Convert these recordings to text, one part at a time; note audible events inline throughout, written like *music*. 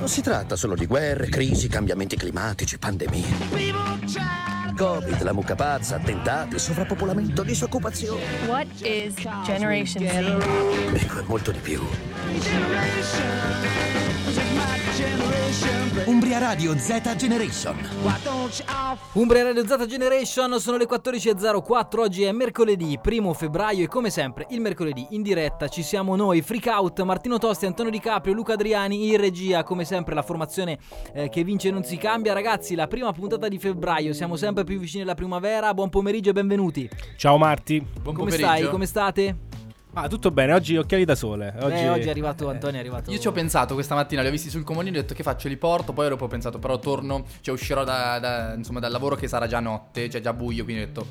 Non si tratta solo di guerre, crisi, cambiamenti climatici, pandemie. Covid, la mucca pazza, attentati, sovrappopolamento, disoccupazione. What is Generation Z? Ecco, molto di più. Umbria Radio Z Generation. Umbria Radio Z Generation sono le 14.04, oggi è mercoledì 1 febbraio e come sempre il mercoledì in diretta ci siamo noi, Freak Out, Martino Tosti, Antonio Di Caprio, Luca Adriani in regia, come sempre la formazione eh, che vince e non si cambia. Ragazzi, la prima puntata di febbraio, siamo sempre più vicini alla primavera, buon pomeriggio e benvenuti. Ciao Marti. Buon come stai? Come state? Ah, tutto bene, oggi occhiali da sole. Oggi, eh, oggi è arrivato Antonio, è arrivato. Io ci ho pensato questa mattina, li ho visti sul comodino e ho detto che faccio, li porto, poi dopo ho pensato però torno, cioè uscirò da, da, insomma, dal lavoro che sarà già notte, cioè già buio, quindi ho detto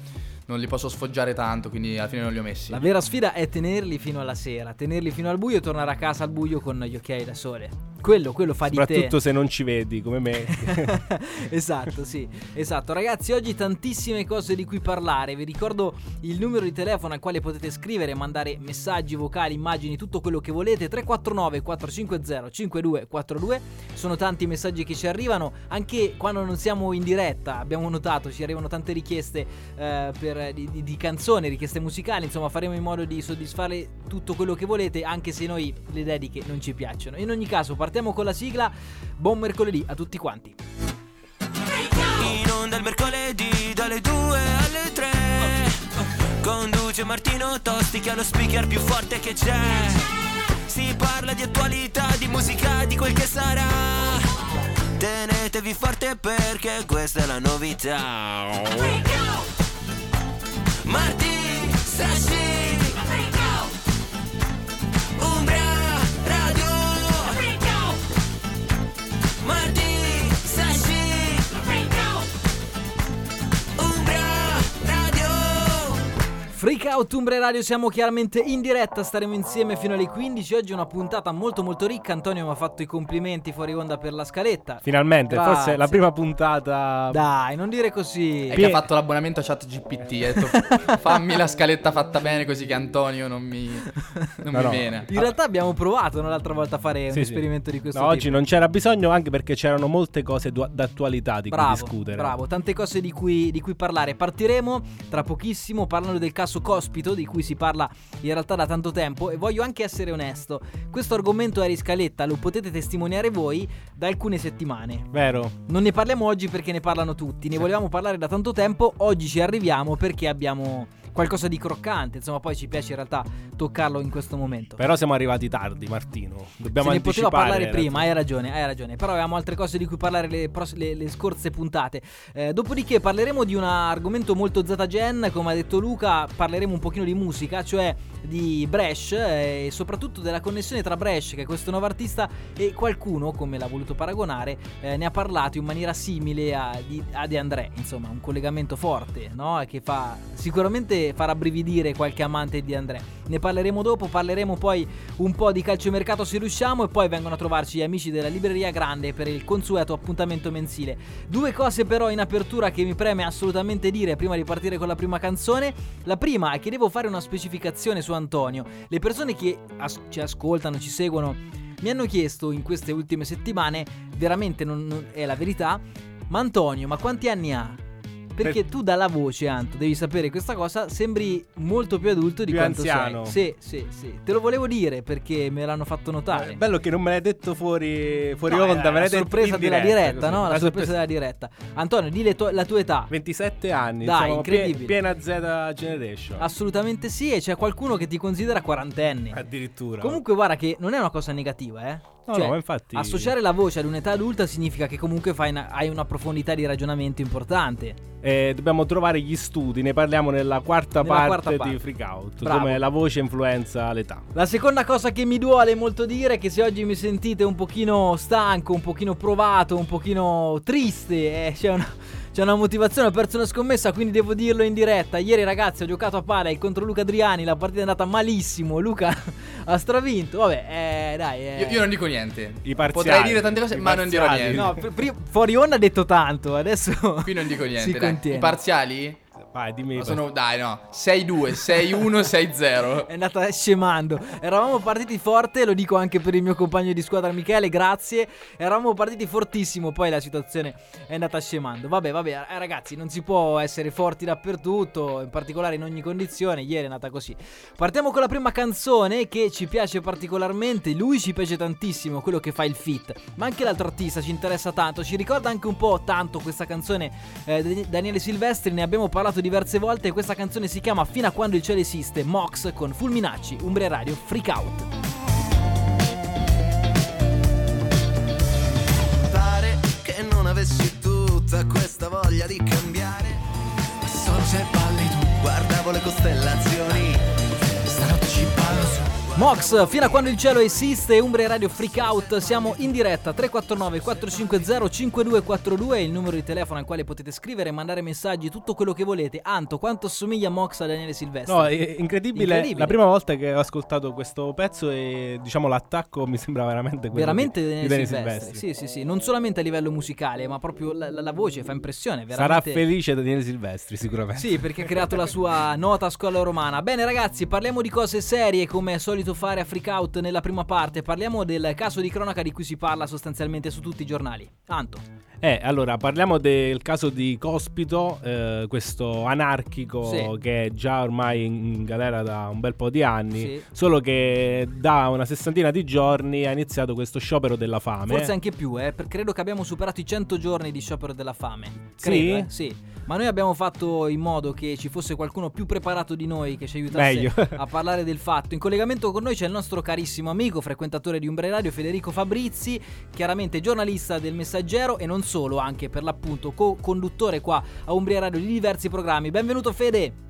non li posso sfoggiare tanto, quindi alla fine non li ho messi. La vera sfida è tenerli fino alla sera, tenerli fino al buio e tornare a casa al buio con gli occhiali da sole. Quello, quello fa di te. Soprattutto se non ci vedi, come me. *laughs* esatto, sì. Esatto. Ragazzi, oggi tantissime cose di cui parlare. Vi ricordo il numero di telefono al quale potete scrivere, mandare messaggi vocali, immagini, tutto quello che volete. 349 450 5242. Sono tanti i messaggi che ci arrivano, anche quando non siamo in diretta. Abbiamo notato, ci arrivano tante richieste eh, per di, di, di, canzoni, richieste musicali, insomma faremo in modo di soddisfare tutto quello che volete, anche se noi le dediche non ci piacciono. In ogni caso partiamo con la sigla, buon mercoledì a tutti quanti. In onda il mercoledì dalle 2 alle 3 Conduce Martino Tosti che ha lo speaker più forte che c'è. Si parla di attualità, di musica, di quel che sarà. Tenetevi forte perché questa è la novità. Marti, Sashi Freak Out Umbre Radio, siamo chiaramente in diretta, staremo insieme fino alle 15. Oggi è una puntata molto molto ricca. Antonio mi ha fatto i complimenti fuori onda per la scaletta. Finalmente, Grazie. forse la prima puntata. Dai, non dire così. È che ha fatto l'abbonamento a ChatGPT. Ha detto fammi la scaletta fatta bene così che Antonio non mi, non no, mi no. viene. In realtà abbiamo provato l'altra volta a fare sì, un esperimento di questo no, tipo. Oggi non c'era bisogno, anche perché c'erano molte cose du- d'attualità di bravo, cui discutere. Bravo, tante cose di cui, di cui parlare. Partiremo tra pochissimo parlando del caso Cospito, di cui si parla in realtà da tanto tempo. E voglio anche essere onesto: questo argomento era in scaletta, lo potete testimoniare voi da alcune settimane. Vero. Non ne parliamo oggi perché ne parlano tutti, ne volevamo parlare da tanto tempo. Oggi ci arriviamo perché abbiamo qualcosa di croccante. Insomma, poi ci piace in realtà toccarlo in questo momento. Però siamo arrivati tardi, Martino. Dobbiamo Se ne poteva parlare prima, hai ragione, hai ragione. Però avevamo altre cose di cui parlare le, le, le scorse puntate. Eh, dopodiché parleremo di un argomento molto Zatagen, come ha detto Luca, parleremo un pochino di musica, cioè di Bresh eh, e soprattutto della connessione tra Bresh, che è questo nuovo artista, e qualcuno, come l'ha voluto paragonare, eh, ne ha parlato in maniera simile a, di, a De André. Insomma, un collegamento forte, no? Che fa sicuramente farà brividire qualche amante di André. Ne parleremo dopo, parleremo poi un po' di calciomercato se riusciamo e poi vengono a trovarci gli amici della Libreria Grande per il consueto appuntamento mensile. Due cose però in apertura che mi preme assolutamente dire prima di partire con la prima canzone. La prima è che devo fare una specificazione su Antonio. Le persone che as- ci ascoltano, ci seguono, mi hanno chiesto in queste ultime settimane, veramente non, non è la verità, ma Antonio, ma quanti anni ha? Perché tu dalla voce, Anto, devi sapere questa cosa, sembri molto più adulto di più quanto anziano. sei. Sì, sì, sì. Te lo volevo dire perché me l'hanno fatto notare. È bello che non me l'hai detto fuori, fuori no, onda, me l'hai detto sorpresa della diretta, diretta, no? La, la sorpresa della diretta. Antonio, di tu- la tua età. 27 anni, Dai, incredibile. Pie- piena Z generation. Assolutamente sì, e c'è qualcuno che ti considera quarantenne. Addirittura. Comunque guarda che non è una cosa negativa, eh. No, cioè, no, infatti... Associare la voce ad un'età adulta significa che comunque una, hai una profondità di ragionamento importante. Eh, dobbiamo trovare gli studi, ne parliamo nella quarta, nella parte, quarta parte, di Freak Out, Bravo. come la voce influenza l'età. La seconda cosa che mi duole molto dire è che se oggi mi sentite un pochino stanco, un pochino provato, un pochino triste, eh, c'è una c'è una motivazione, ho perso una scommessa, quindi devo dirlo in diretta. Ieri ragazzi ho giocato a padel contro Luca Adriani, la partita è andata malissimo, Luca *laughs* ha stravinto. Vabbè, eh, dai. Eh. Io, io, non dico niente. I parziali, Potrei dire tante cose, ma parziali. non dirò niente. No, pri- fuori onda ha detto tanto, adesso Qui non dico *laughs* niente, si dai. contiene. I parziali? Vai, dimmi. Ma sono, dai, no. 6-2, 6-1, 6-0. È andata scemando. Eravamo partiti forte, lo dico anche per il mio compagno di squadra Michele, grazie. Eravamo partiti fortissimo, poi la situazione è andata scemando. Vabbè, vabbè, eh, ragazzi, non si può essere forti dappertutto, in particolare in ogni condizione. Ieri è andata così. Partiamo con la prima canzone che ci piace particolarmente. Lui ci piace tantissimo, quello che fa il fit. Ma anche l'altro artista ci interessa tanto. Ci ricorda anche un po' tanto questa canzone eh, di Daniele Silvestri. Ne abbiamo parlato diverse volte. Questa canzone si chiama Fino a quando il cielo esiste. Mox con Fulminacci, Umbria Radio, Freak Out. Pare che non avessi tutta questa voglia di cambiare. Solo se balli tu. Guardavo le costellazioni. Mox, fino a quando il cielo esiste, Umbria Radio Freak Out, siamo in diretta 349 450 5242 è il numero di telefono al quale potete scrivere e mandare messaggi, tutto quello che volete. Anto, quanto somiglia Mox a Daniele Silvestri? No, è incredibile. Incredibile. La prima volta che ho ascoltato questo pezzo e diciamo l'attacco mi sembra veramente quello Veramente di, Daniele di Daniele Silvestri. Silvestri. Sì, sì, sì, non solamente a livello musicale, ma proprio la, la- la voce fa impressione, Sarà veramente. felice Daniele Silvestri sicuramente. Sì, perché ha creato la sua nota scuola romana. Bene, ragazzi, parliamo di cose serie come è solito fare a Freak Out nella prima parte. Parliamo del caso di cronaca di cui si parla sostanzialmente su tutti i giornali. Anto. Eh, allora parliamo del caso di Cospito, eh, questo anarchico Sì. che è già ormai in galera da un bel po' di anni, Sì. solo che da una sessantina di giorni ha iniziato questo sciopero della fame. Forse anche più, eh, credo che abbiamo superato i 100 giorni di sciopero della fame. Sì? Credo, eh, sì. Ma noi abbiamo fatto in modo che ci fosse qualcuno più preparato di noi che ci aiutasse Meglio. a parlare del fatto. In collegamento con noi c'è il nostro carissimo amico, frequentatore di Umbre Radio, Federico Fabrizi, chiaramente giornalista del Messaggero e non solo, anche per l'appunto co-conduttore qua a Umbria Radio di diversi programmi. Benvenuto Fede!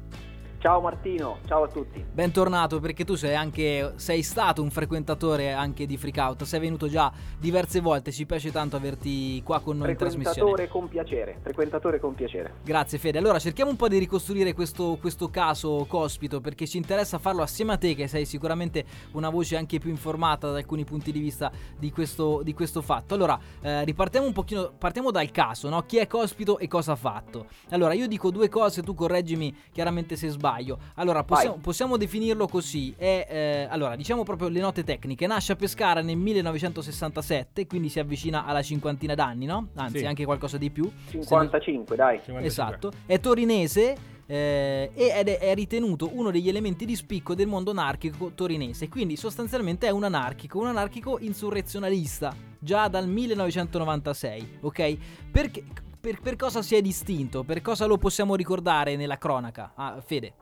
Ciao Martino, ciao a tutti. Bentornato perché tu sei anche sei stato un frequentatore anche di Freak Out, sei venuto già diverse volte, ci piace tanto averti qua con noi in trasmissione. Frequentatore con piacere, frequentatore con piacere. Grazie Fede. Allora cerchiamo un po' di ricostruire questo, questo caso Cospito perché ci interessa farlo assieme a te che sei sicuramente una voce anche più informata da alcuni punti di vista di questo, di questo fatto. Allora eh, ripartiamo un pochino, partiamo dal caso, no? Chi è Cospito e cosa ha fatto? Allora io dico due cose, tu correggimi chiaramente se sbaglio. Allora possiamo, possiamo definirlo così. È, eh, allora diciamo proprio le note tecniche. Nasce a Pescara nel 1967, quindi si avvicina alla cinquantina d'anni, no? Anzi Sì. anche qualcosa di più. 55, dai. 55. Esatto, è torinese eh, ed è, è ritenuto uno degli elementi di spicco del mondo anarchico torinese. Quindi sostanzialmente è un anarchico, un anarchico insurrezionalista, già dal 1996, ok? Perché, per, per cosa si è distinto? Per cosa lo possiamo ricordare nella cronaca? Ah, Fede.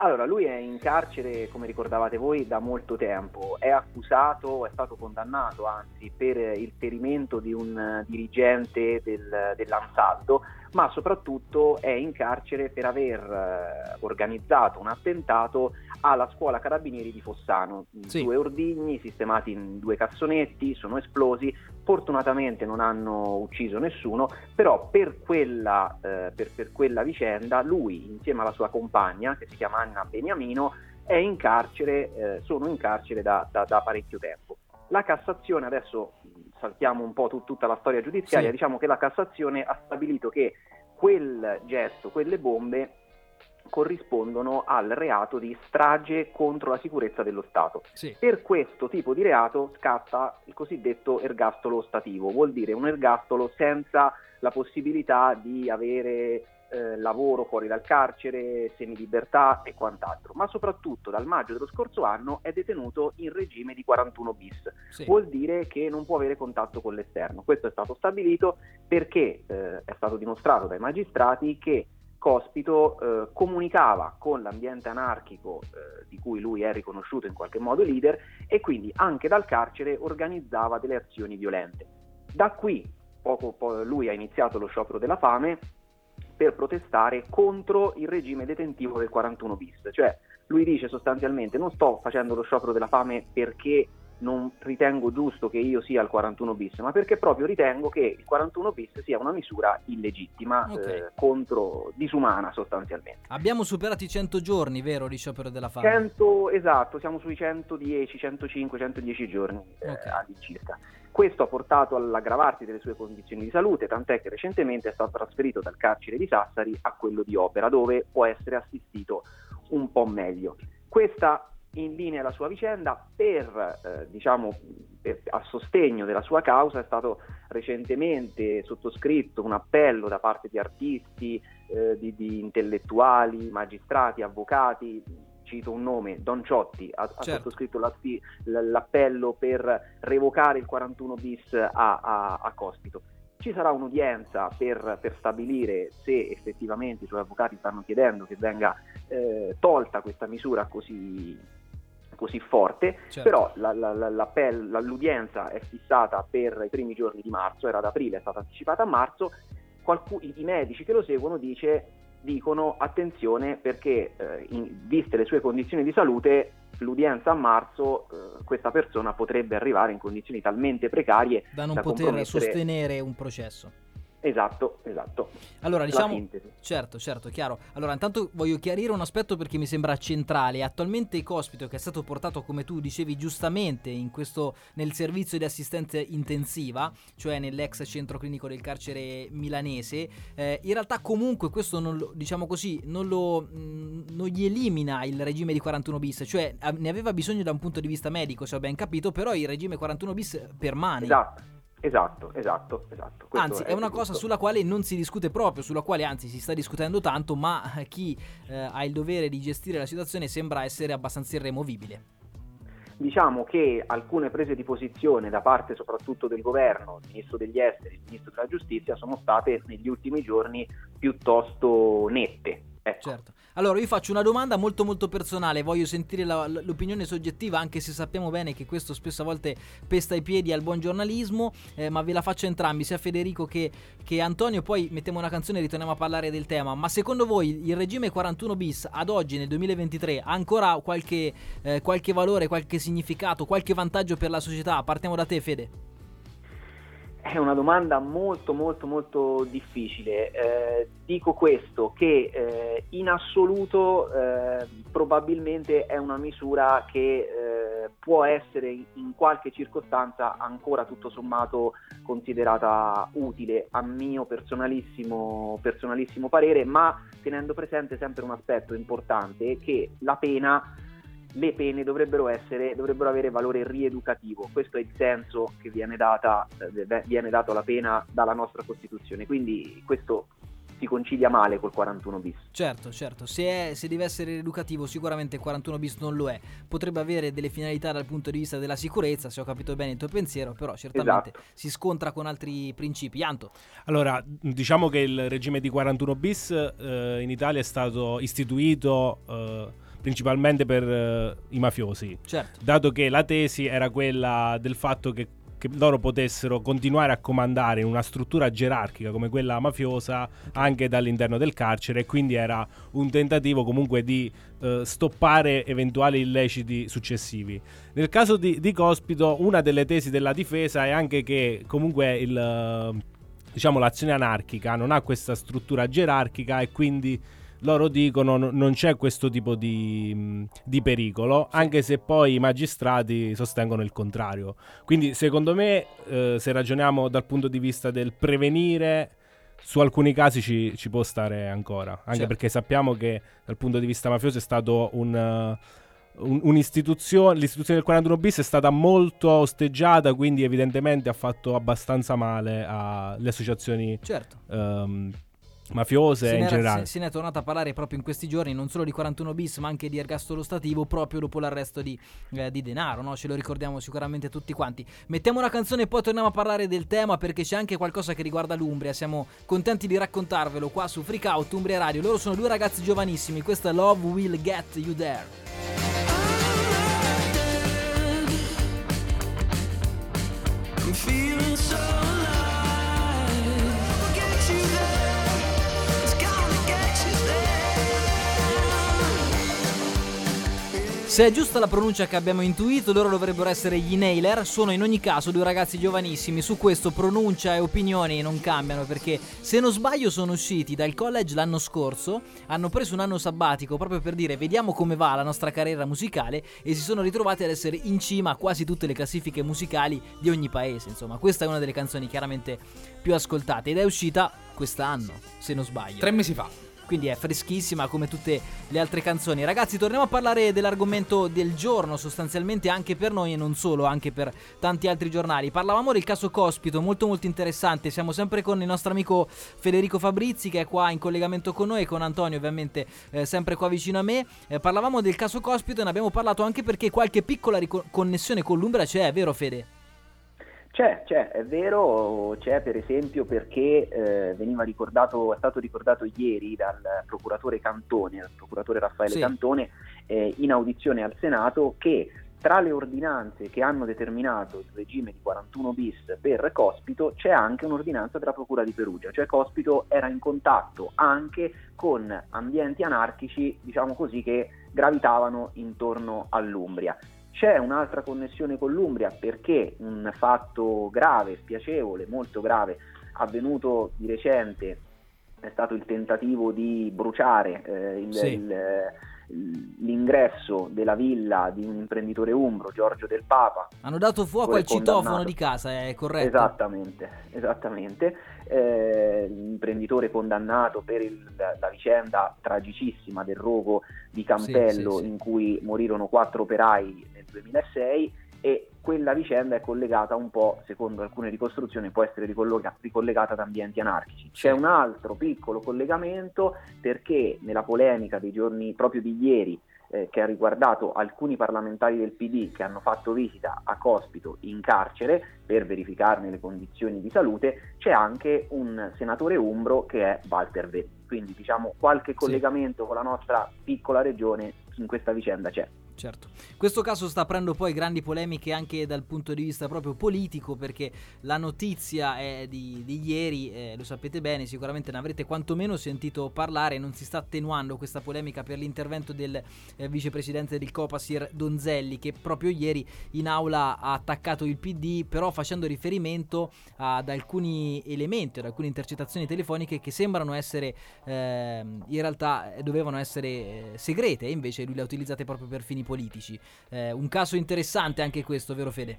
Allora, lui è in carcere, come ricordavate voi, da molto tempo. È accusato, è stato condannato anzi per il ferimento di un dirigente del, dell'Ansaldo, ma soprattutto è in carcere per aver eh, organizzato un attentato alla scuola carabinieri di Fossano. Sì. Due ordigni sistemati in due cassonetti sono esplosi. Fortunatamente non hanno ucciso nessuno, però per quella, eh, per- per quella vicenda lui insieme alla sua compagna, che si chiama Anna Beniamino, è in carcere, eh, sono in carcere da, da- da parecchio tempo. La Cassazione, adesso saltiamo un po' tu- tutta la storia giudiziaria, Sì. diciamo che la Cassazione ha stabilito che quel gesto, quelle bombe corrispondono al reato di strage contro la sicurezza dello Stato. Sì. Per questo tipo di reato scatta il cosiddetto ergastolo ostativo, vuol dire un ergastolo senza la possibilità di avere eh, lavoro fuori dal carcere, semilibertà e quant'altro, ma soprattutto dal maggio dello scorso anno è detenuto in regime di 41 bis, Sì. vuol dire che non può avere contatto con l'esterno. Questo è stato stabilito perché eh, è stato dimostrato dai magistrati che Cospito eh, comunicava con l'ambiente anarchico eh, di cui lui è riconosciuto in qualche modo leader e quindi anche dal carcere organizzava delle azioni violente. Da qui poco poi lui ha iniziato lo sciopero della fame per protestare contro il regime detentivo del 41 bis, cioè lui dice sostanzialmente non sto facendo lo sciopero della fame perché non ritengo giusto che io sia al 41 bis, ma perché proprio ritengo che il 41 bis sia una misura illegittima, Ok. eh, contro, disumana sostanzialmente. Abbiamo superato i 100 giorni, vero, di sciopero della fame? 100, esatto, siamo sui 110, 105, 110 giorni eh, Ok. all'incirca. Questo ha portato all'aggravarsi delle sue condizioni di salute, tant'è che recentemente è stato trasferito dal carcere di Sassari a quello di Opera, dove può essere assistito un po' meglio. Questa in linea la sua vicenda per, eh, diciamo, per- a sostegno della sua causa è stato recentemente sottoscritto un appello da parte di artisti, eh, di, di intellettuali, magistrati, avvocati, cito un nome, Don Ciotti ha, ha Certo. sottoscritto l'atti- l- l'appello per revocare il 41 bis a, a- a Cospito. Ci sarà un'udienza per, per stabilire se effettivamente i suoi avvocati stanno chiedendo che venga eh, tolta questa misura così, così forte, Certo. però la- la- la- la- l'udienza è fissata per i primi giorni di marzo, era ad aprile, è stata anticipata a marzo, Qualcu- i, medici che lo seguono dice- dicono attenzione perché eh, in- viste le sue condizioni di salute l'udienza a marzo eh, questa persona potrebbe arrivare in condizioni talmente precarie da non da poter sostenere un processo. Esatto, esatto. Allora, diciamo. Certo, certo, chiaro. Allora, intanto voglio chiarire un aspetto perché mi sembra centrale. Attualmente Cospito, che è stato portato, come tu dicevi giustamente, in questo, nel servizio di assistenza intensiva, cioè nell'ex centro clinico del carcere milanese, eh, in realtà comunque questo non lo, diciamo così, non lo mh, non gli elimina il regime di 41 bis, cioè a- ne aveva bisogno da un punto di vista medico, se ho ben capito, però il regime 41 bis permane. Esatto, esatto, esatto, esatto. Questo Anzi, è una cosa sulla quale non si discute proprio, sulla quale anzi si sta discutendo tanto, ma eh, chi eh, ha il dovere di gestire la situazione sembra essere abbastanza irremovibile. Diciamo che alcune prese di posizione da parte soprattutto del governo, il ministro degli esteri, il ministro della giustizia, sono state negli ultimi giorni piuttosto nette. Ecco. Certo. Allora, io faccio una domanda molto molto personale, voglio sentire la- l'opinione soggettiva, anche se sappiamo bene che questo spesso a volte pesta i piedi al buon giornalismo, eh, ma ve la faccio entrambi, sia Federico che, che Antonio, poi mettiamo una canzone e ritorniamo a parlare del tema. Ma secondo voi il regime 41 bis ad oggi nel 2023 ha ancora qualche, eh, qualche valore, qualche significato, qualche vantaggio per la società? Partiamo da te, Fede. È una domanda molto molto molto difficile. Eh, dico questo, che eh, in assoluto eh, probabilmente è una misura che eh, può essere in- qualche circostanza ancora tutto sommato considerata utile a mio personalissimo, personalissimo parere, ma tenendo presente sempre un aspetto importante che la pena le pene dovrebbero, essere, dovrebbero avere valore rieducativo. Questo è il senso che viene, data, eh, viene dato alla pena dalla nostra Costituzione. Quindi questo si concilia male col 41 bis. Certo, certo, se, è- se deve essere educativo sicuramente il 41 bis non lo è, potrebbe avere delle finalità dal punto di vista della sicurezza, se ho capito bene il tuo pensiero, però certamente Esatto. si scontra con altri principi. Anto, Allora, diciamo che il regime di 41 bis eh, in Italia è stato istituito eh, principalmente per eh, i mafiosi, certo, dato che la tesi era quella del fatto che, che loro potessero continuare a comandare in una struttura gerarchica come quella mafiosa anche dall'interno del carcere e quindi era un tentativo comunque di eh, stoppare eventuali illeciti successivi. Nel caso di, di Cospito, una delle tesi della difesa è anche che comunque il, eh, diciamo, l'azione anarchica non ha questa struttura gerarchica e quindi loro dicono n- non c'è questo tipo di, mh, di pericolo, anche se poi i magistrati sostengono il contrario. Quindi secondo me, eh, se ragioniamo dal punto di vista del prevenire, su alcuni casi ci, ci può stare ancora, anche Certo. perché sappiamo che dal punto di vista mafioso è stato un... eh, un- un'istituzione, l'istituzione del 41 bis è stata molto osteggiata, quindi evidentemente ha fatto abbastanza male alle associazioni certo. ehm, mafiose Se in ne, era- generale. se- se ne è tornato a parlare proprio in questi giorni non solo di 41 bis ma anche di ergastolo stativo proprio dopo l'arresto di, eh, di denaro, no? ce lo ricordiamo sicuramente tutti quanti. Mettiamo una canzone e poi torniamo a parlare del tema perché c'è anche qualcosa che riguarda l'Umbria, siamo contenti di raccontarvelo qua su Freak Out Umbria Radio. Loro sono due ragazzi giovanissimi, questa è Love Will Get You There. I'm feeling so Se è giusta la pronuncia che abbiamo intuito, loro dovrebbero essere gli Nailer. Sono in ogni caso due ragazzi giovanissimi. Su questo pronuncia e opinioni non cambiano perché, se non sbaglio, sono usciti dal college l'anno scorso. Hanno preso un anno sabbatico proprio per dire vediamo come va la nostra carriera musicale e si sono ritrovati ad essere in cima a quasi tutte le classifiche musicali di ogni paese. Insomma, questa è una delle canzoni chiaramente più ascoltate ed è uscita quest'anno, se non sbaglio. Tre mesi fa quindi è freschissima come tutte le altre canzoni. Ragazzi, torniamo a parlare dell'argomento del giorno, sostanzialmente anche per noi e non solo, anche per tanti altri giornali. Parlavamo del caso Cospito, molto molto interessante. Siamo sempre con il nostro amico Federico Fabrizi che è qua in collegamento con noi e con Antonio, ovviamente eh, sempre qua vicino a me. Eh, parlavamo del caso Cospito e ne abbiamo parlato anche perché qualche piccola rico- connessione con l'Umbra c'è, vero Fede? C'è, c'è, è vero, c'è per esempio perché eh, veniva ricordato, è stato ricordato ieri dal procuratore Cantone, dal procuratore Raffaele sì. Cantone, eh, in audizione al Senato che tra le ordinanze che hanno determinato il regime di 41 bis per Cospito c'è anche un'ordinanza della Procura di Perugia, cioè Cospito era in contatto anche con ambienti anarchici, diciamo così, che gravitavano intorno all'Umbria. C'è un'altra connessione con l'Umbria perché un fatto grave, spiacevole, molto grave, avvenuto di recente è stato il tentativo di bruciare eh, il, sì. il, l'ingresso della villa di un imprenditore umbro, Giorgio del Papa. Hanno dato fuoco al citofono di casa, è corretto? Esattamente, esattamente. Eh, l'imprenditore condannato per il, la vicenda tragicissima del rogo di Campello sì, sì, in cui morirono quattro operai 2006 e quella vicenda è collegata un po', secondo alcune ricostruzioni, può essere ricollegata ad ambienti anarchici. C'è un altro piccolo collegamento perché nella polemica dei giorni proprio di ieri eh, che ha riguardato alcuni parlamentari del PD che hanno fatto visita a Cospito in carcere per verificarne le condizioni di salute, c'è anche un senatore umbro che è Walter Vetti. Quindi diciamo qualche collegamento sì. con la nostra piccola regione in questa vicenda c'è certo. Questo caso sta aprendo poi grandi polemiche anche dal punto di vista proprio politico perché la notizia è di, di ieri, eh, lo sapete bene, sicuramente ne avrete quantomeno sentito parlare, non si sta attenuando questa polemica per l'intervento del eh, vicepresidente del Copasir Donzelli che proprio ieri in aula ha attaccato il PD però facendo riferimento ad alcuni elementi, ad alcune intercettazioni telefoniche che sembrano essere eh, in realtà dovevano essere eh, segrete e invece lui le ha utilizzate proprio per fini politici. Eh, un caso interessante anche questo, vero Fede?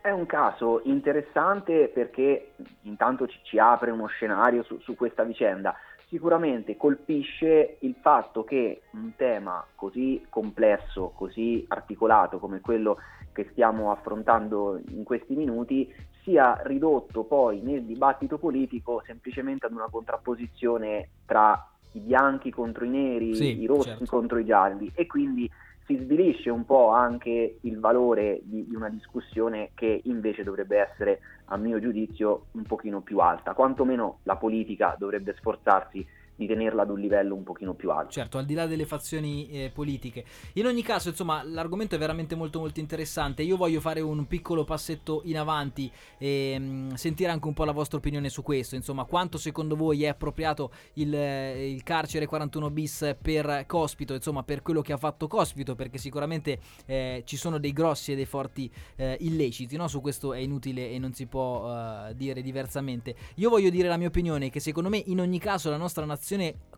È un caso interessante perché intanto ci, ci apre uno scenario su, su questa vicenda. Sicuramente colpisce il fatto che un tema così complesso, così articolato come quello che stiamo affrontando in questi minuti sia ridotto poi nel dibattito politico semplicemente ad una contrapposizione tra i bianchi contro i neri, sì, i rossi certo. contro i gialli e quindi si svilisce un po' anche il valore di, di, una discussione che invece dovrebbe essere, a mio giudizio, un pochino più alta. Quantomeno la politica dovrebbe sforzarsi di tenerla ad un livello un pochino più alto. Certo, al di là delle fazioni eh, politiche. In ogni caso, insomma, l'argomento è veramente molto molto interessante. Io voglio fare un piccolo passetto in avanti e mh, mm, sentire anche un po' la vostra opinione su questo. Insomma, quanto secondo voi è appropriato il, eh, il carcere 41 bis per Cospito, insomma, per quello che ha fatto Cospito, perché sicuramente eh, ci sono dei grossi e dei forti eh, illeciti, no? Su questo è inutile e non si può eh, dire diversamente. Io voglio dire la mia opinione che secondo me in ogni caso la nostra nazione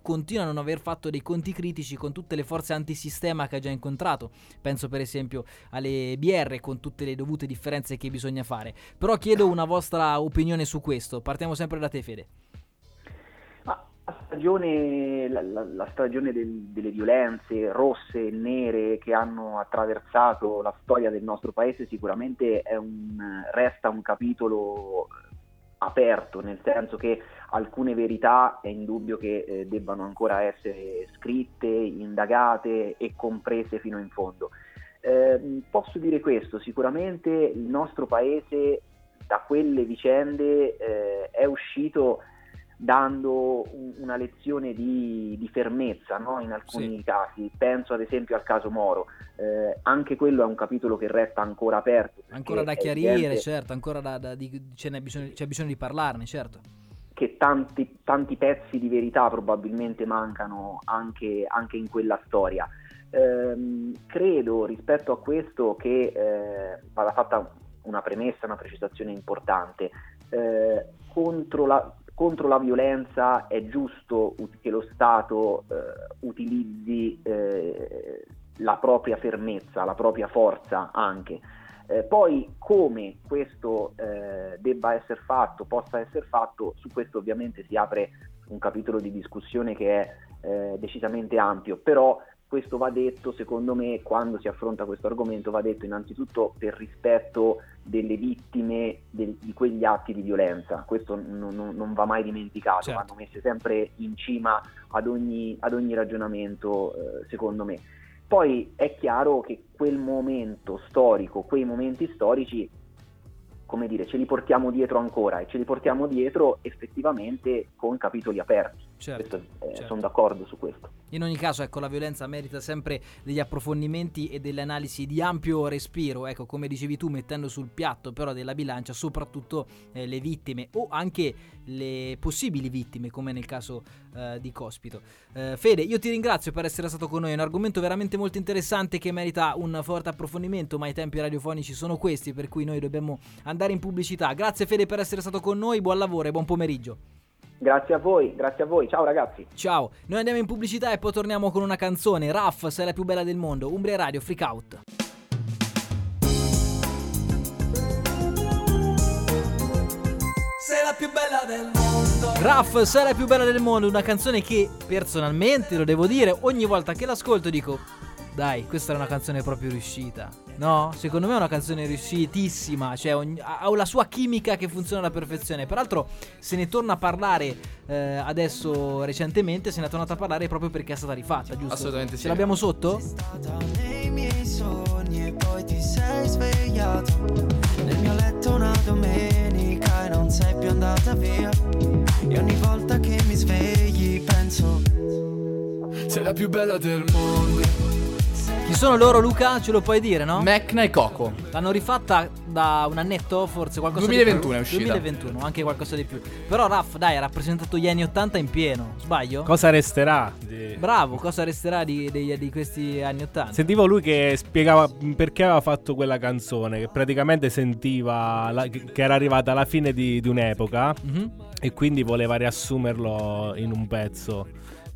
continua a non aver fatto dei conti critici con tutte le forze antisistema che ha già incontrato. Penso per esempio alle BR con tutte le dovute differenze che bisogna fare. Però chiedo una vostra opinione su questo. Partiamo sempre da te Fede. la stagione, la, la, la stagione del, delle violenze rosse e nere che hanno attraversato la storia del nostro paese sicuramente un, resta un capitolo aperto, nel senso che alcune verità è indubbio che eh, debbano ancora essere scritte, indagate e comprese fino in fondo. Eh, posso dire questo, sicuramente il nostro paese da quelle vicende eh, è uscito dando un, una lezione di, di fermezza no? in alcuni sì. casi. Penso ad esempio al caso Moro, eh, anche quello è un capitolo che resta ancora aperto. Ancora da chiarire, evidente... certo, ancora da, da, di, bisogno, c'è bisogno di parlarne, certo che tanti, tanti, pezzi di verità probabilmente mancano anche, anche in quella storia. Ehm, credo rispetto a questo che eh, vada fatta una premessa, una precisazione importante. Eh, contro, la, contro, la, violenza è giusto che lo Stato eh, utilizzi eh, la propria fermezza, la propria forza anche. Eh, poi come questo eh, debba essere fatto, possa essere fatto, su questo ovviamente si apre un capitolo di discussione che è eh, decisamente ampio, però questo va detto, secondo me, quando si affronta questo argomento, va detto innanzitutto per rispetto delle vittime del, di quegli atti di violenza. Questo non, non, non va mai dimenticato, certo. vanno messe sempre in cima ad ogni, ad ogni ragionamento, eh, secondo me. Poi è chiaro che quel momento storico, quei momenti storici, come dire, ce li portiamo dietro ancora e ce li portiamo dietro effettivamente con capitoli aperti. Certo, questo, eh, certo. Sono d'accordo su questo. In ogni caso, ecco, la violenza merita sempre degli approfondimenti e delle analisi di ampio respiro, ecco, come dicevi tu, mettendo sul piatto però della bilancia soprattutto eh, le vittime o anche le possibili vittime, come nel caso eh, di Cospito. Eh, Fede, io ti ringrazio per essere stato con noi, è un argomento veramente molto interessante che merita un forte approfondimento, ma i tempi radiofonici sono questi, per cui noi dobbiamo andare in pubblicità. Grazie Fede per essere stato con noi, buon lavoro e buon pomeriggio. Grazie a voi, grazie a voi. Ciao ragazzi. Ciao. Noi andiamo in pubblicità e poi torniamo con una canzone. Raff, sei la più bella del mondo. Umbria Radio, Freak Out. Sei la più bella del mondo. Raff, sei la più bella del mondo. Una canzone che personalmente, lo devo dire, ogni volta che l'ascolto dico dai, questa è una canzone proprio riuscita. No? Secondo me è una canzone riuscitissima. Cioè, ogni, ha la sua chimica che funziona alla perfezione. Peraltro, se ne torna a parlare eh, adesso recentemente. Se ne è tornato a parlare proprio perché è stata rifatta, giusto? Assolutamente sì. Ce l'abbiamo sotto? Sei stata nei miei sogni e poi ti sei svegliato. Nel mio letto una domenica e non sei più andata via. E ogni volta che mi svegli penso. Sei la più bella del mondo. Chi sono loro, Luca? Ce lo puoi dire, no? Mecna e Coco. L'hanno rifatta da un annetto, forse qualcosa 2021 di più. è uscita. 2021, anche qualcosa di più. Però Raff, dai, ha rappresentato gli anni 80 in pieno, sbaglio? Cosa resterà? Di... Bravo, cosa resterà di, di, di, questi anni 80? Sentivo lui che spiegava perché aveva fatto quella canzone, che praticamente sentiva la, che era arrivata alla fine di, di un'epoca mm-hmm. e quindi voleva riassumerlo in un pezzo.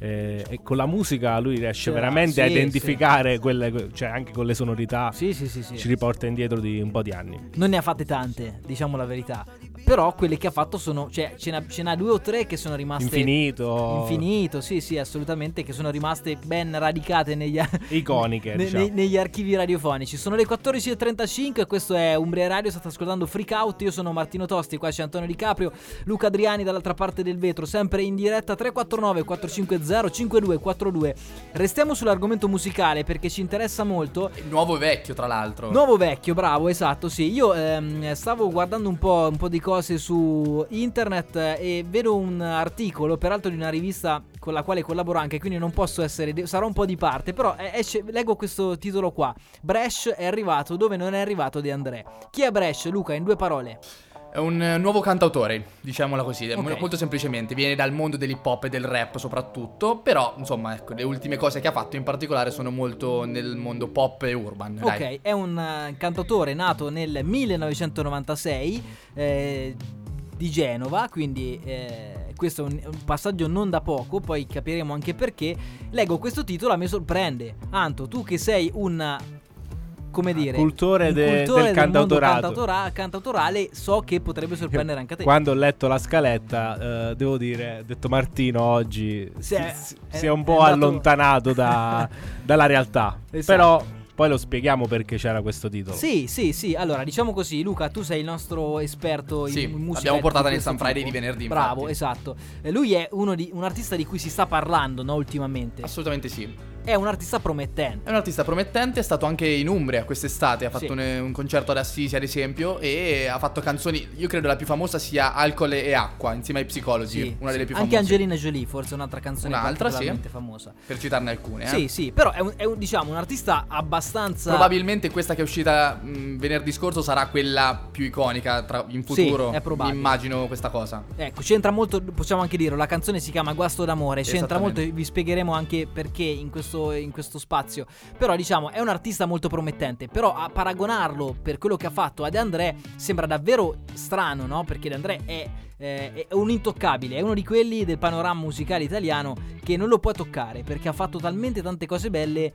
Eh, e con la musica lui riesce cioè, veramente sì, a identificare sì. quelle, cioè anche con le sonorità. Sì, sì, sì, sì, Ci riporta indietro di un po' di anni. Non ne ha fatte tante, diciamo la verità. Però quelle che ha fatto sono, cioè ce n'ha, ce n'ha due o tre che sono rimaste... Infinito. Infinito, sì, sì, assolutamente, che sono rimaste ben radicate negli, Iconiche, ne, diciamo. ne, negli archivi radiofonici. Sono le 14.35, questo è Umbria Radio, state ascoltando Freak Out, io sono Martino Tosti, qua c'è Antonio Di Caprio, Luca Adriani dall'altra parte del vetro, sempre in diretta 349 450 5242. Restiamo sull'argomento musicale perché ci interessa molto. Nuovo e vecchio, tra l'altro. Nuovo vecchio, bravo, esatto, sì. Io ehm, stavo guardando un po', un po' di cose su internet e vedo un articolo, peraltro di una rivista con la quale collaboro anche, quindi non posso essere, sarò un po' di parte, però esce, leggo questo titolo qua. Bresh è arrivato dove non è arrivato De André. Chi è Bresh, Luca, in due parole? È un nuovo cantautore, diciamola così, okay. molto semplicemente, viene dal mondo dell'hip hop e del rap soprattutto, però insomma ecco, le ultime cose che ha fatto in particolare sono molto nel mondo pop e urban. Ok, dai. è un uh, cantautore nato nel 1996 eh, di Genova, quindi eh, questo è un, un, passaggio non da poco, poi capiremo anche perché. Leggo questo titolo, a me sorprende. Anto, tu che sei un come dire, cultore, de, cultore del, del cantautorato. cantautorale, so che potrebbe sorprendere anche a te. Quando ho letto la scaletta, eh, devo dire, ho detto Martino oggi si, è, si, è, si è un po' è allontanato da, *laughs* dalla realtà. Esatto. Però poi lo spieghiamo perché c'era questo titolo. Sì, sì, sì. Allora, diciamo così, Luca, tu sei il nostro esperto sì, in musica. L'abbiamo portata nel San Friday di venerdì. Bravo, infatti. esatto. lui è di, un artista di cui si sta parlando, no, ultimamente. Assolutamente sì è un artista promettente. È un artista promettente, è stato anche in Umbria quest'estate, ha fatto sì. un, un, concerto ad Assisi ad esempio e ha fatto canzoni, io credo la più famosa sia Alcol e Acqua insieme ai psicologi, sì, una delle più famose. Anche Angelina Jolie, forse un'altra canzone un'altra, particolarmente sì. famosa. Per citarne alcune. Eh. Sì, sì, però è, un, è un, diciamo un artista abbastanza... Probabilmente questa che è uscita mh, venerdì scorso sarà quella più iconica tra, in futuro. Sì, è probabile. Immagino questa cosa. Ecco, c'entra molto, possiamo anche dirlo, la canzone si chiama Guasto d'amore, c'entra molto, vi spiegheremo anche perché in questo questo, in questo spazio. Però diciamo è un artista molto promettente. Però a paragonarlo per quello che ha fatto a De André sembra davvero strano, no? Perché De André è eh, è un intoccabile, è uno di quelli del panorama musicale italiano che non lo puoi toccare perché ha fatto talmente tante cose belle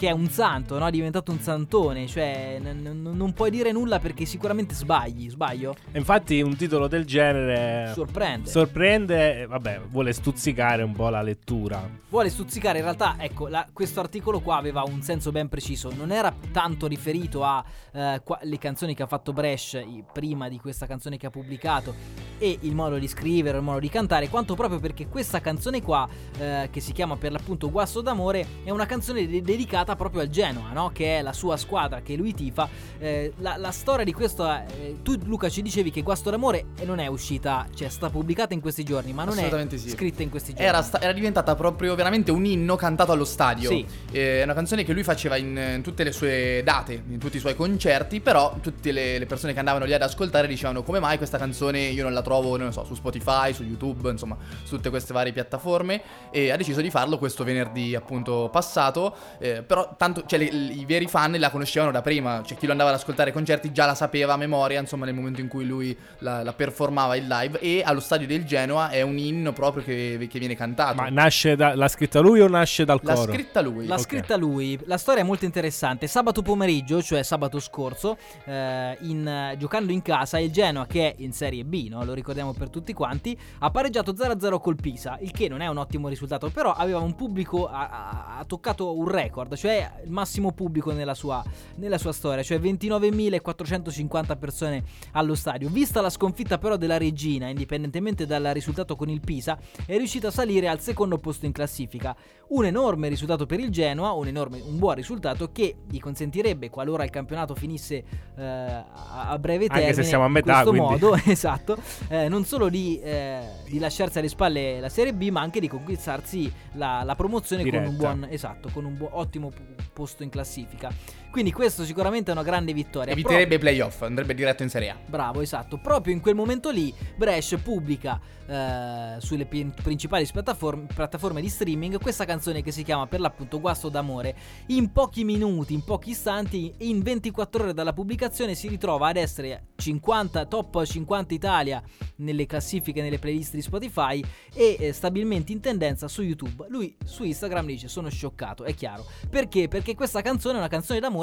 che è un santo, no? È diventato un santone, cioè n- n- non puoi dire nulla perché sicuramente sbagli, sbaglio? Infatti un titolo del genere sorprende. Sorprende, vabbè, vuole stuzzicare un po' la lettura. Vuole stuzzicare, in realtà, ecco, la, questo articolo qua aveva un senso ben preciso, non era tanto riferito alle eh, canzoni che ha fatto Bresh prima di questa canzone che ha pubblicato e il modo di scrivere, il modo di cantare, quanto proprio perché questa canzone qua, eh, che si chiama per l'appunto Guasto d'amore, è una canzone de- dedicata proprio al Genoa, no? che è la sua squadra che lui tifa. Eh, la, la, storia di questo eh, tu Luca ci dicevi che Guasto d'amore non è uscita, cioè è stata pubblicata in questi giorni, ma non è sì. scritta in questi giorni. Era, sta- era, diventata proprio veramente un inno cantato allo stadio. Sì. Eh, è una canzone che lui faceva in, in, tutte le sue date, in tutti i suoi concerti, però tutte le, le, persone che andavano lì ad ascoltare dicevano come mai questa canzone io non la trovo, non so, su Spotify, su YouTube, insomma, su tutte queste varie piattaforme e ha deciso di farlo questo venerdì appunto passato, eh, però tanto, cioè, le, i veri fan la conoscevano da prima, cioè chi lo andava ad ascoltare ai concerti già la sapeva a memoria, insomma, nel momento in cui lui la, la performava in live e allo stadio del Genoa è un inno proprio che, che viene cantato. Ma nasce da, l'ha scritta lui o nasce dal coro? L'ha scritta lui. L'ha okay. scritta lui. La storia è molto interessante. Sabato pomeriggio, cioè sabato scorso, eh, in, giocando in casa, il Genoa, che è in Serie B, no? lo ricordiamo per tutti quanti, ha pareggiato 0-0 col Pisa, il che non è un ottimo risultato, però aveva un pubblico, ha, ha toccato un record, cioè il massimo pubblico nella sua, nella sua storia, cioè 29.450 persone allo stadio. Vista la sconfitta però della Regina, indipendentemente dal risultato con il Pisa, è riuscita a salire al secondo posto in classifica. Un enorme risultato per il Genoa, un, enorme, un buon risultato che gli consentirebbe, qualora il campionato finisse eh, a breve termine, Anche se siamo a metà, in questo quindi... modo, *laughs* esatto, eh, non solo di, eh, di, lasciarsi alle spalle la Serie B, ma anche di conquistarsi la, la promozione Diretta. con un buon, esatto, con un buon, ottimo posto in classifica. Quindi questo sicuramente è una grande vittoria. Eviterebbe i playoff, andrebbe diretto in Serie A. Bravo, esatto. Proprio in quel momento lì Brescia pubblica eh, sulle p- principali piattaforme, piattaforme di streaming questa canzone che si chiama per l'appunto Guasto d'amore. In pochi minuti, in pochi istanti, in 24 ore dalla pubblicazione si ritrova ad essere 50 top 50 Italia nelle classifiche, nelle playlist di Spotify e eh, stabilmente in tendenza su YouTube. Lui su Instagram dice sono scioccato, è chiaro. Perché? Perché questa canzone è una canzone d'amore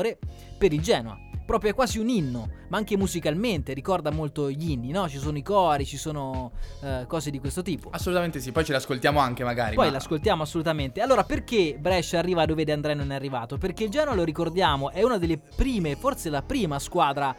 per il Genoa. Proprio è quasi un inno, ma anche musicalmente ricorda molto gli inni, no? Ci sono i cori, ci sono eh, cose di questo tipo. Assolutamente sì, poi ce l'ascoltiamo anche magari. Poi ma... l'ascoltiamo assolutamente. Allora, perché Brescia arriva dove De André non è arrivato? Perché il Genoa, lo ricordiamo, è una delle prime, forse la prima squadra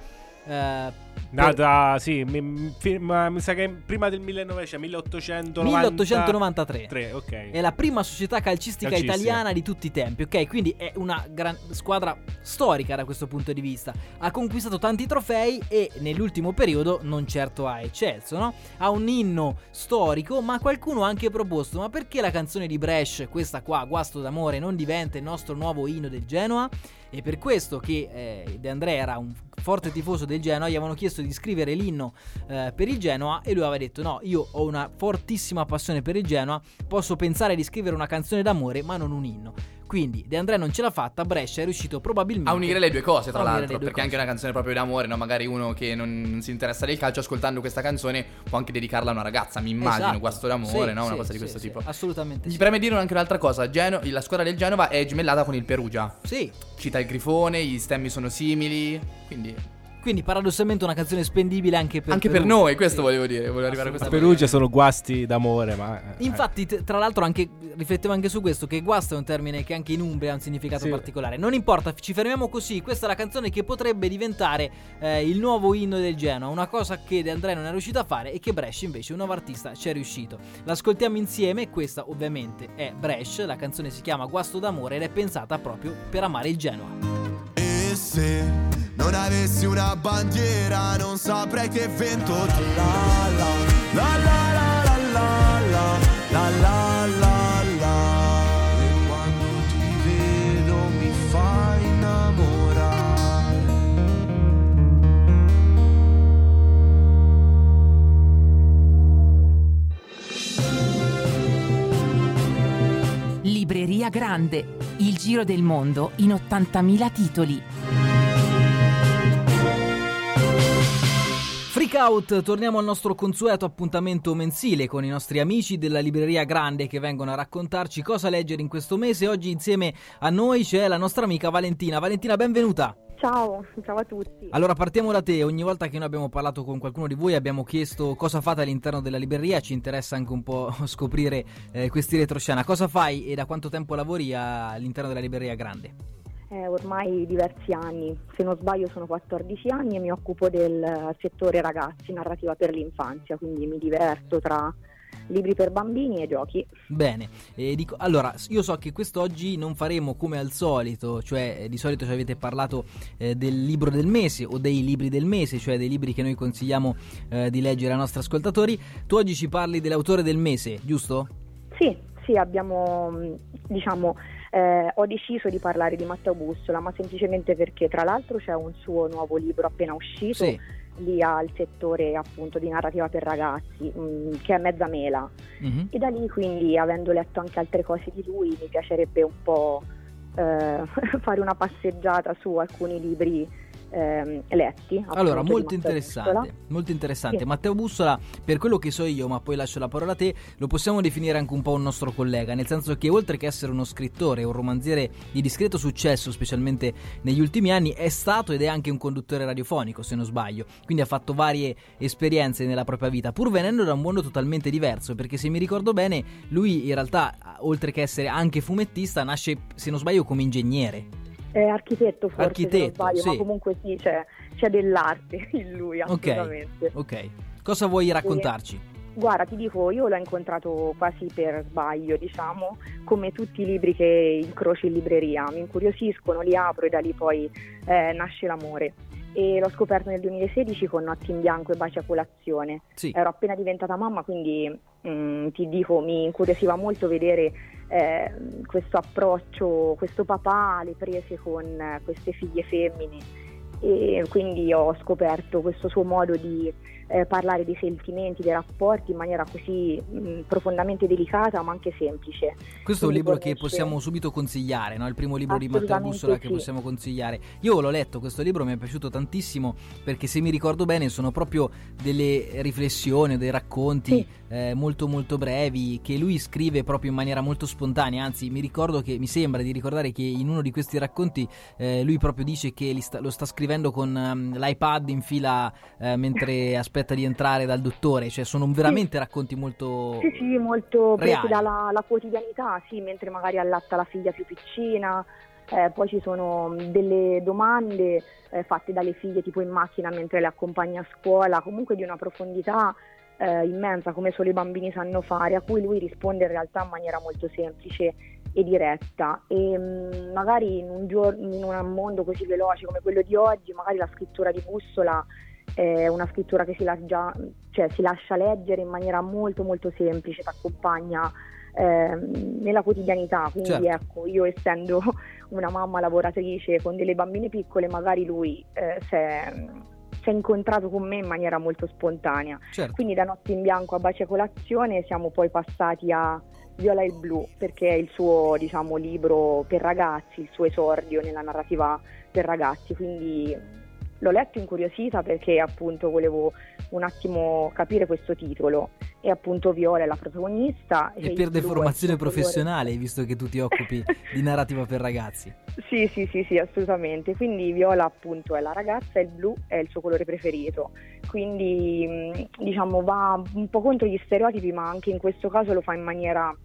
eh, Nata, sì, mi, ma mi sa che prima del 1900, 1890... 1893. 3, okay. È la prima società calcistica, Calcistica. italiana di tutti i tempi, ok? Quindi è una gran squadra storica da questo punto di vista. Ha conquistato tanti trofei e nell'ultimo periodo non certo ha eccelso, no? Ha un inno storico, ma qualcuno ha anche proposto, ma perché la canzone di Bresh, questa qua, Guasto d'amore, non diventa il nostro nuovo inno del Genoa? E per questo che eh, De André era un forte tifoso del Genoa, gli avevano chiesto di scrivere l'inno eh, per il Genoa e lui aveva detto no, io ho una fortissima passione per il Genoa, posso pensare di scrivere una canzone d'amore ma non un inno. Quindi De André non ce l'ha fatta, Brescia è riuscito probabilmente A unire le due cose, tra l'altro, perché cose. anche una canzone proprio d'amore, no? Magari uno che non, si interessa del calcio, ascoltando questa canzone può anche dedicarla a una ragazza, mi immagino, Esatto. guasto d'amore, Sì, no? Una sì, cosa di questo sì, tipo. Assolutamente sì. preme dire anche un'altra cosa, Geno- la squadra del Genova è gemellata con il Perugia. Sì, Cita il grifone, gli stemmi sono simili, quindi quindi paradossalmente una canzone spendibile anche per anche per Perugia. noi, questo Sì. volevo dire, volevo arrivare a questa A Perugia sono guasti d'amore, ma... eh, Infatti, t- tra l'altro, anche riflettevo anche su questo: che guasto è un termine che anche in Umbria ha un significato Sì. particolare. Non importa, ci fermiamo così. Questa è la canzone che potrebbe diventare eh, il nuovo inno del Genoa. Una cosa che De André non è riuscito a fare e che Brescia, invece, un nuovo artista, ci è riuscito. L'ascoltiamo insieme. Questa, ovviamente, è Brescia. La canzone si chiama Guasto d'amore ed è pensata proprio per amare il Genoa. E se non avessi una bandiera non saprei che vento la la la la la la la la la la la e quando ti vedo mi fai innamorare Libreria Grande. Il giro del mondo in 80.000 titoli. Freak Out, torniamo al nostro consueto appuntamento mensile con i nostri amici della libreria Grande che vengono a raccontarci cosa leggere in questo mese. Oggi insieme a noi c'è la nostra amica Valentina. Valentina, benvenuta. Ciao, ciao a tutti. Allora partiamo da te, ogni volta che noi abbiamo parlato con qualcuno di voi abbiamo chiesto cosa fate all'interno della libreria, ci interessa anche un po' *laughs* scoprire eh, questi retroscena. Cosa fai e da quanto tempo lavori all'interno della libreria grande? Eh, ormai diversi anni, se non sbaglio sono 14 anni e mi occupo del settore ragazzi, narrativa per l'infanzia, quindi mi diverto tra libri per bambini e giochi. Bene, eh, dico, allora io so che quest'oggi non faremo come al solito, cioè eh, di solito ci avete parlato eh, del libro del mese o dei libri del mese, cioè dei libri che noi consigliamo eh, di leggere ai nostri ascoltatori. Tu oggi ci parli dell'autore del mese, giusto? Sì, sì, abbiamo diciamo eh, ho deciso di parlare di Matteo Bussola, ma semplicemente perché tra l'altro c'è un suo nuovo libro appena uscito. Sì lì al settore appunto di narrativa per ragazzi mh, mm, che è mezza mela mm-hmm. e da lì quindi avendo letto anche altre cose di lui mi piacerebbe un po' eh, *laughs* fare una passeggiata su alcuni libri ehm, letti. Allora, molto interessante, molto interessante. Sì. Matteo Bussola, per quello che so io, ma poi lascio la parola a te, lo possiamo definire anche un po' un nostro collega, nel senso che oltre che essere uno scrittore, un romanziere di discreto successo, specialmente negli ultimi anni, è stato ed è anche un conduttore radiofonico, se non sbaglio. Quindi ha fatto varie esperienze nella propria vita, pur venendo da un mondo totalmente diverso, perché se mi ricordo bene, lui in realtà, oltre che essere anche fumettista, nasce, se non sbaglio, come ingegnere. È architetto forse, architetto, sbaglio, sì. ma comunque sì, c'è, c'è dell'arte *laughs* in lui, assolutamente. Ok, ok. Cosa vuoi raccontarci? E, guarda, ti dico, io l'ho incontrato quasi per sbaglio, diciamo, come tutti i libri che incrocio in libreria. Mi incuriosiscono, li apro e da lì poi eh, nasce l'amore e l'ho scoperto nel 2016 con Notti in bianco e Baci a colazione. Sì. Ero appena diventata mamma, quindi mh, mm, ti dico, mi incuriosiva molto vedere eh, questo approccio, questo papà alle prese con queste figlie femmine e quindi ho scoperto questo suo modo di eh, parlare dei sentimenti, dei rapporti in maniera così mh, profondamente delicata ma anche semplice. Questo è un libro che possiamo subito consigliare, no? il primo libro di Matteo Bussola che sì. possiamo consigliare. Io l'ho letto, questo libro mi è piaciuto tantissimo perché se mi ricordo bene sono proprio delle riflessioni, dei racconti eh, molto molto brevi che lui scrive proprio in maniera molto spontanea, anzi mi ricordo che mi sembra di ricordare che in uno di questi racconti eh, lui proprio dice che sta- lo sta scrivendo con ehm, l'iPad in fila eh, mentre aspetta *laughs* di entrare dal dottore, cioè sono veramente racconti molto Sì, sì, molto presi dalla la quotidianità, sì, mentre magari allatta la figlia più piccina, eh, poi ci sono mh, delle domande eh, fatte dalle figlie tipo in macchina mentre le accompagna a scuola, comunque di una profondità eh, immensa come solo i bambini sanno fare, a cui lui risponde in realtà in maniera molto semplice e diretta. E mh, magari in un, giorno, in un mondo così veloce come quello di oggi, magari la scrittura di Bussola è una scrittura che si lascia, cioè, si lascia leggere in maniera molto molto semplice, ti accompagna ehm, nella quotidianità, quindi Certo. ecco, io essendo *laughs* una mamma lavoratrice con delle bambine piccole, magari lui eh, si è incontrato con me in maniera molto spontanea. Certo. Quindi da Notte in Bianco a Baci a Colazione siamo poi passati a Viola il Blu, perché è il suo diciamo, libro per ragazzi, il suo esordio nella narrativa per ragazzi. Quindi l'ho letto incuriosita perché appunto volevo un attimo capire questo titolo. E appunto Viola è la protagonista. E il per deformazione professionale, visto che tu ti occupi di narrativa per ragazzi. Sì, sì, sì, sì, assolutamente. Quindi viola appunto è la ragazza e il blu è il suo colore preferito. Quindi diciamo va un po' contro gli stereotipi, ma anche in questo caso lo fa in maniera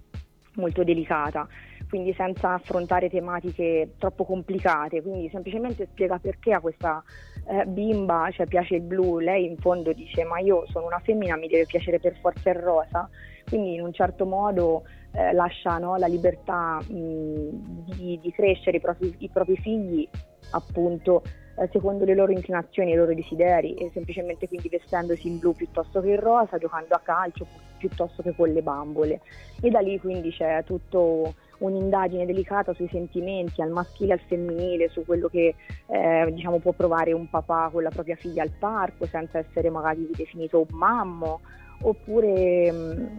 molto delicata, quindi senza affrontare tematiche troppo complicate, quindi semplicemente spiega perché a questa eh, bimba cioè, piace il blu, lei in fondo dice ma io sono una femmina, mi deve piacere per forza il rosa, quindi in un certo modo eh, lascia no, la libertà mh, di, di crescere i propri, i propri figli appunto eh, secondo le loro inclinazioni e i loro desideri e semplicemente quindi vestendosi in blu piuttosto che in rosa, giocando a calcio piuttosto che con le bambole. E da lì quindi c'è tutto un'indagine delicata sui sentimenti al maschile e al femminile, su quello che eh, diciamo può provare un papà con la propria figlia al parco senza essere magari definito un mammo oppure mh,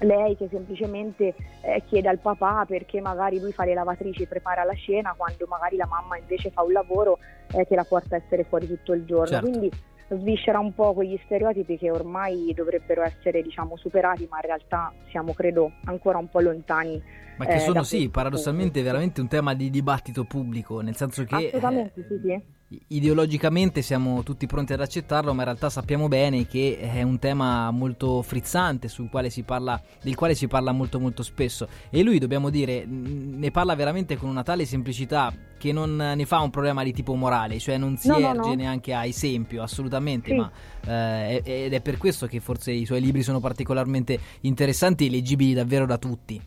lei che semplicemente eh, chiede al papà perché magari lui fa le lavatrici e prepara la cena quando magari la mamma invece fa un lavoro eh, che la porta a essere fuori tutto il giorno. Certo. Quindi sviscera un po' quegli stereotipi che ormai dovrebbero essere diciamo superati ma in realtà siamo credo ancora un po' lontani Ma che eh, sono sì, paradossalmente veramente un tema di dibattito pubblico, nel senso che assolutamente sì sì. eh, ideologicamente siamo tutti pronti ad accettarlo, ma in realtà sappiamo bene che è un tema molto frizzante sul quale si parla, del quale si parla molto molto spesso e lui dobbiamo dire ne parla veramente con una tale semplicità che non ne fa un problema di tipo morale, cioè non si No, no, erge no. neanche a esempio, assolutamente, Sì. ma eh, è- ed è per questo che forse i suoi libri sono particolarmente interessanti e leggibili davvero da tutti.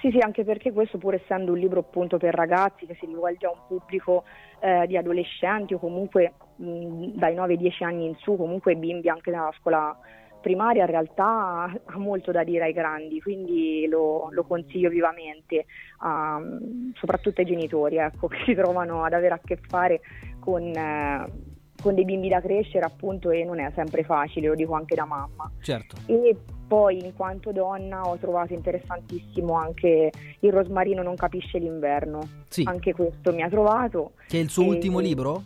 Sì, sì, anche perché questo pur essendo un libro appunto per ragazzi che si rivolge a un pubblico eh, di adolescenti o comunque mh, dai 9-10 anni in su, comunque bimbi anche dalla scuola primaria, in realtà *laughs* ha molto da dire ai grandi, quindi lo, lo consiglio vivamente, a- soprattutto ai genitori ecco, *laughs* che si trovano ad avere a che fare con, eh, con dei bimbi da crescere appunto e non è sempre facile, lo dico anche da mamma. Certo. E poi in quanto donna ho trovato interessantissimo anche Il rosmarino non capisce l'inverno. Sì. Anche questo mi ha trovato. Che è il suo E- ultimo *laughs* libro?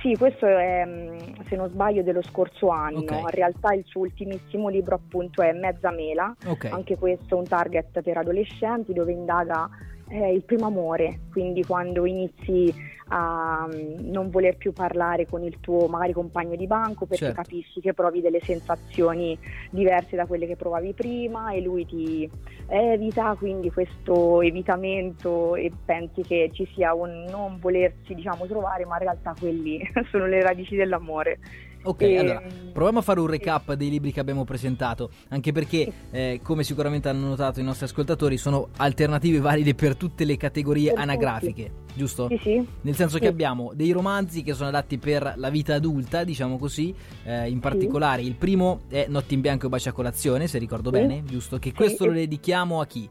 Sì, questo è, mm, se non sbaglio, dello scorso anno. Ok. In realtà il suo ultimissimo libro appunto è Mezza Mela. Ok. Anche questo è un target per adolescenti dove indaga eh, il primo amore, quindi quando inizi a mm, non voler più parlare con il tuo magari compagno di banco perché Certo. capisci che provi delle sensazioni diverse da quelle che provavi prima e lui ti evita, quindi questo evitamento e pensi che ci sia un non volersi diciamo trovare, ma in realtà quelli *laughs* sono le radici dell'amore. Ok, E- allora proviamo a fare un recap dei libri che abbiamo presentato, anche perché, eh, come sicuramente hanno notato i nostri ascoltatori, sono alternative valide per tutte le categorie Per tutti. anagrafiche, giusto? Sì, sì. Nel senso che Sì. abbiamo dei romanzi che sono adatti per la vita adulta, diciamo così, eh, in particolare il primo è Notti in bianco e bacia colazione, se ricordo Sì. bene, giusto? Che Sì, questo lo dedichiamo a chi?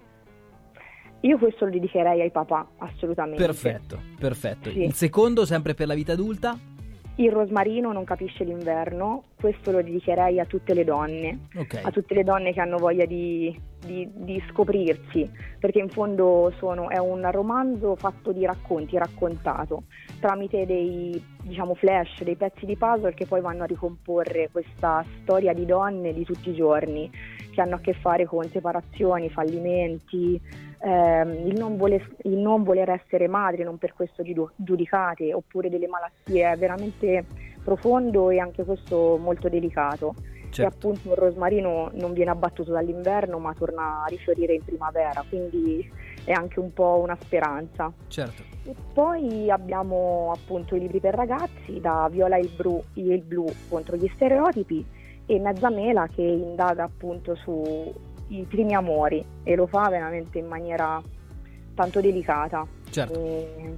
Io questo lo dedicherei ai papà, assolutamente. Perfetto, perfetto. Sì. Il secondo, sempre per la vita adulta? Il rosmarino non capisce l'inverno, questo lo dedicherei a tutte le donne, Ok. a tutte le donne che hanno voglia di, di- di scoprirsi, perché in fondo sono- è un romanzo fatto di racconti, raccontato tramite dei diciamo, flash, dei pezzi di puzzle che poi vanno a ricomporre questa storia di donne di tutti i giorni, che hanno a che fare con separazioni, fallimenti, ehm, il, non voler, il non voler essere madri, non per questo giu- giudicate, oppure delle malattie, è veramente profondo e anche questo molto delicato. Certo. E appunto il rosmarino non viene abbattuto dall'inverno ma torna a rifiorire in primavera, quindi è anche un po' una speranza. Certo. E poi abbiamo appunto i libri per ragazzi, da Viola il blu, il blu contro gli stereotipi e Mezza Mela che indaga appunto sui primi amori e lo fa veramente in maniera tanto delicata. Certo. E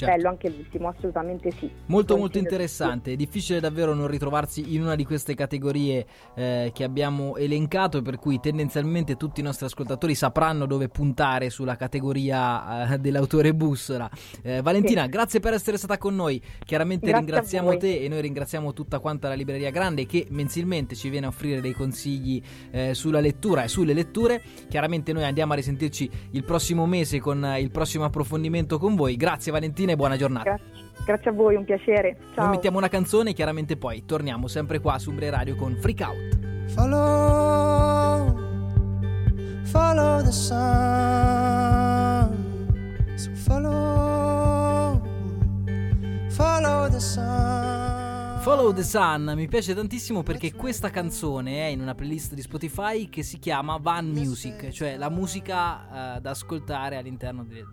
Certo. Bello anche l'ultimo, assolutamente sì. Molto molto interessante, è difficile davvero non ritrovarsi in una di queste categorie eh, che abbiamo elencato, per cui tendenzialmente tutti i nostri ascoltatori sapranno dove puntare sulla categoria eh, dell'autore bussola. Eh, Valentina, Sì. grazie per essere stata con noi, chiaramente Grazie ringraziamo te e noi ringraziamo tutta quanta la Libreria Grande che mensilmente ci viene a offrire dei consigli eh, sulla lettura e sulle letture. Chiaramente noi andiamo a risentirci il prossimo mese con il prossimo approfondimento con voi. Grazie Valentina e buona giornata. Grazie, grazie a voi, un piacere. Ciao. Noi mettiamo una canzone e chiaramente poi torniamo sempre qua su Umbre Radio con Freak Out. Follow, follow the sun. So follow, follow the sun. Follow the Sun mi piace tantissimo perché questa canzone è in una playlist di Spotify che si chiama Van Music, cioè la musica eh, da ascoltare all'interno de-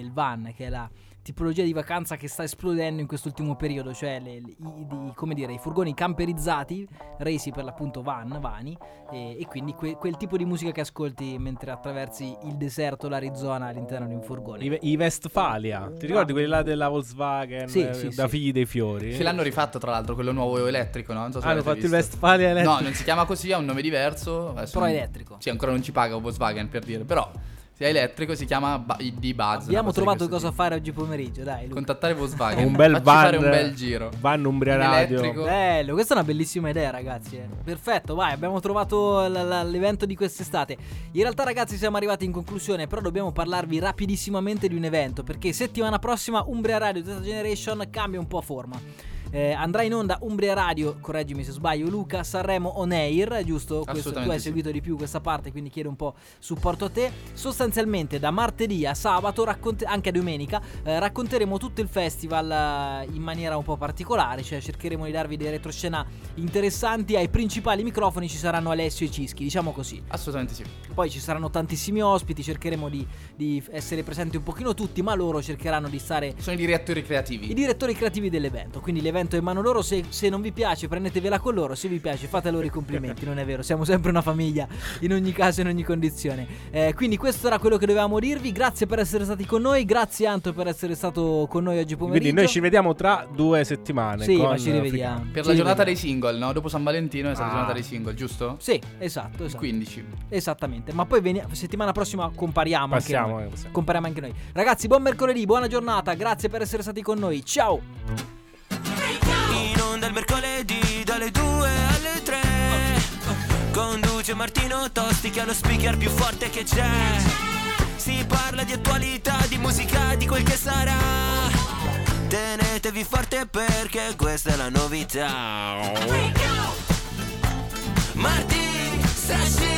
del van, che è la tipologia di vacanza che sta esplodendo in quest'ultimo periodo, cioè le- le- i, come dire, i furgoni camperizzati, resi per l'appunto van, vani, e, e quindi que- quel tipo di musica che ascolti mentre attraversi il deserto, l'Arizona all'interno di un furgone. I, i Westfalia, ti ricordi quelli là della Volkswagen? Sì, eh, sì, da sì. figli dei fiori? Ce l'hanno rifatto tra l'altro, quello nuovo elettrico, no? Non so se Ah, hanno fatto il visto. Westfalia elettrico. No, non si chiama così, ha un nome diverso. Adesso Però non- elettrico. Sì, ancora non ci paga Volkswagen per dire, però Sì, è elettrico, si chiama ba- di Buzz. Abbiamo trovato cosa tipo. fare oggi pomeriggio, dai. Luca. Contattare Volkswagen. Un bel Facci van, fare un bel giro. Van Umbria Radio. elettrico. Bello, questa è una bellissima idea, ragazzi. eh. Perfetto, vai, abbiamo trovato l- l- l'evento di quest'estate. In realtà, ragazzi, siamo arrivati in conclusione, però dobbiamo parlarvi rapidissimamente di un evento, perché settimana prossima Umbria Radio Data Generation cambia un po' forma. Eh, andrà in onda Umbria Radio, correggimi se sbaglio, Luca Sanremo On Air, giusto? Questo, tu hai sì. seguito di più questa parte, quindi chiedo un po' supporto a te. Sostanzialmente da martedì a sabato, racconte- anche a domenica, eh, racconteremo tutto il festival eh, in maniera un po' particolare, cioè cercheremo di darvi dei retroscena interessanti. Ai principali microfoni ci saranno Alessio e Cischi, diciamo così. Assolutamente sì. Poi ci saranno tantissimi ospiti, cercheremo di, di essere presenti un pochino tutti, ma loro cercheranno di stare Sono i direttori creativi. i direttori creativi dell'evento. Quindi l'evento è in mano loro. Se, se non vi piace, prendetevela con loro. Se vi piace, fate loro i complimenti. non è vero, siamo sempre una famiglia in ogni caso, in ogni condizione. Eh, quindi questo era quello che dovevamo dirvi. Grazie per essere stati con noi. Grazie, Anto, per essere stato con noi oggi pomeriggio. Quindi noi ci vediamo tra due settimane. Sì, con ma ci rivediamo. Per Ci la giornata rivediamo. dei single, no? Dopo San Valentino è stata Ah. la giornata dei single, giusto? Sì, esatto, Il esatto. 15. Esattamente. Ma poi veni- settimana prossima compariamo. Passiamo, anche noi. Compariamo anche noi. Ragazzi, buon mercoledì, buona giornata. Grazie per essere stati con noi. Ciao. Conduce Martino Tosti che ha lo speaker più forte che c'è. Si parla di attualità, di musica, di quel che sarà. Tenetevi forte perché questa è la novità. Martino Sashi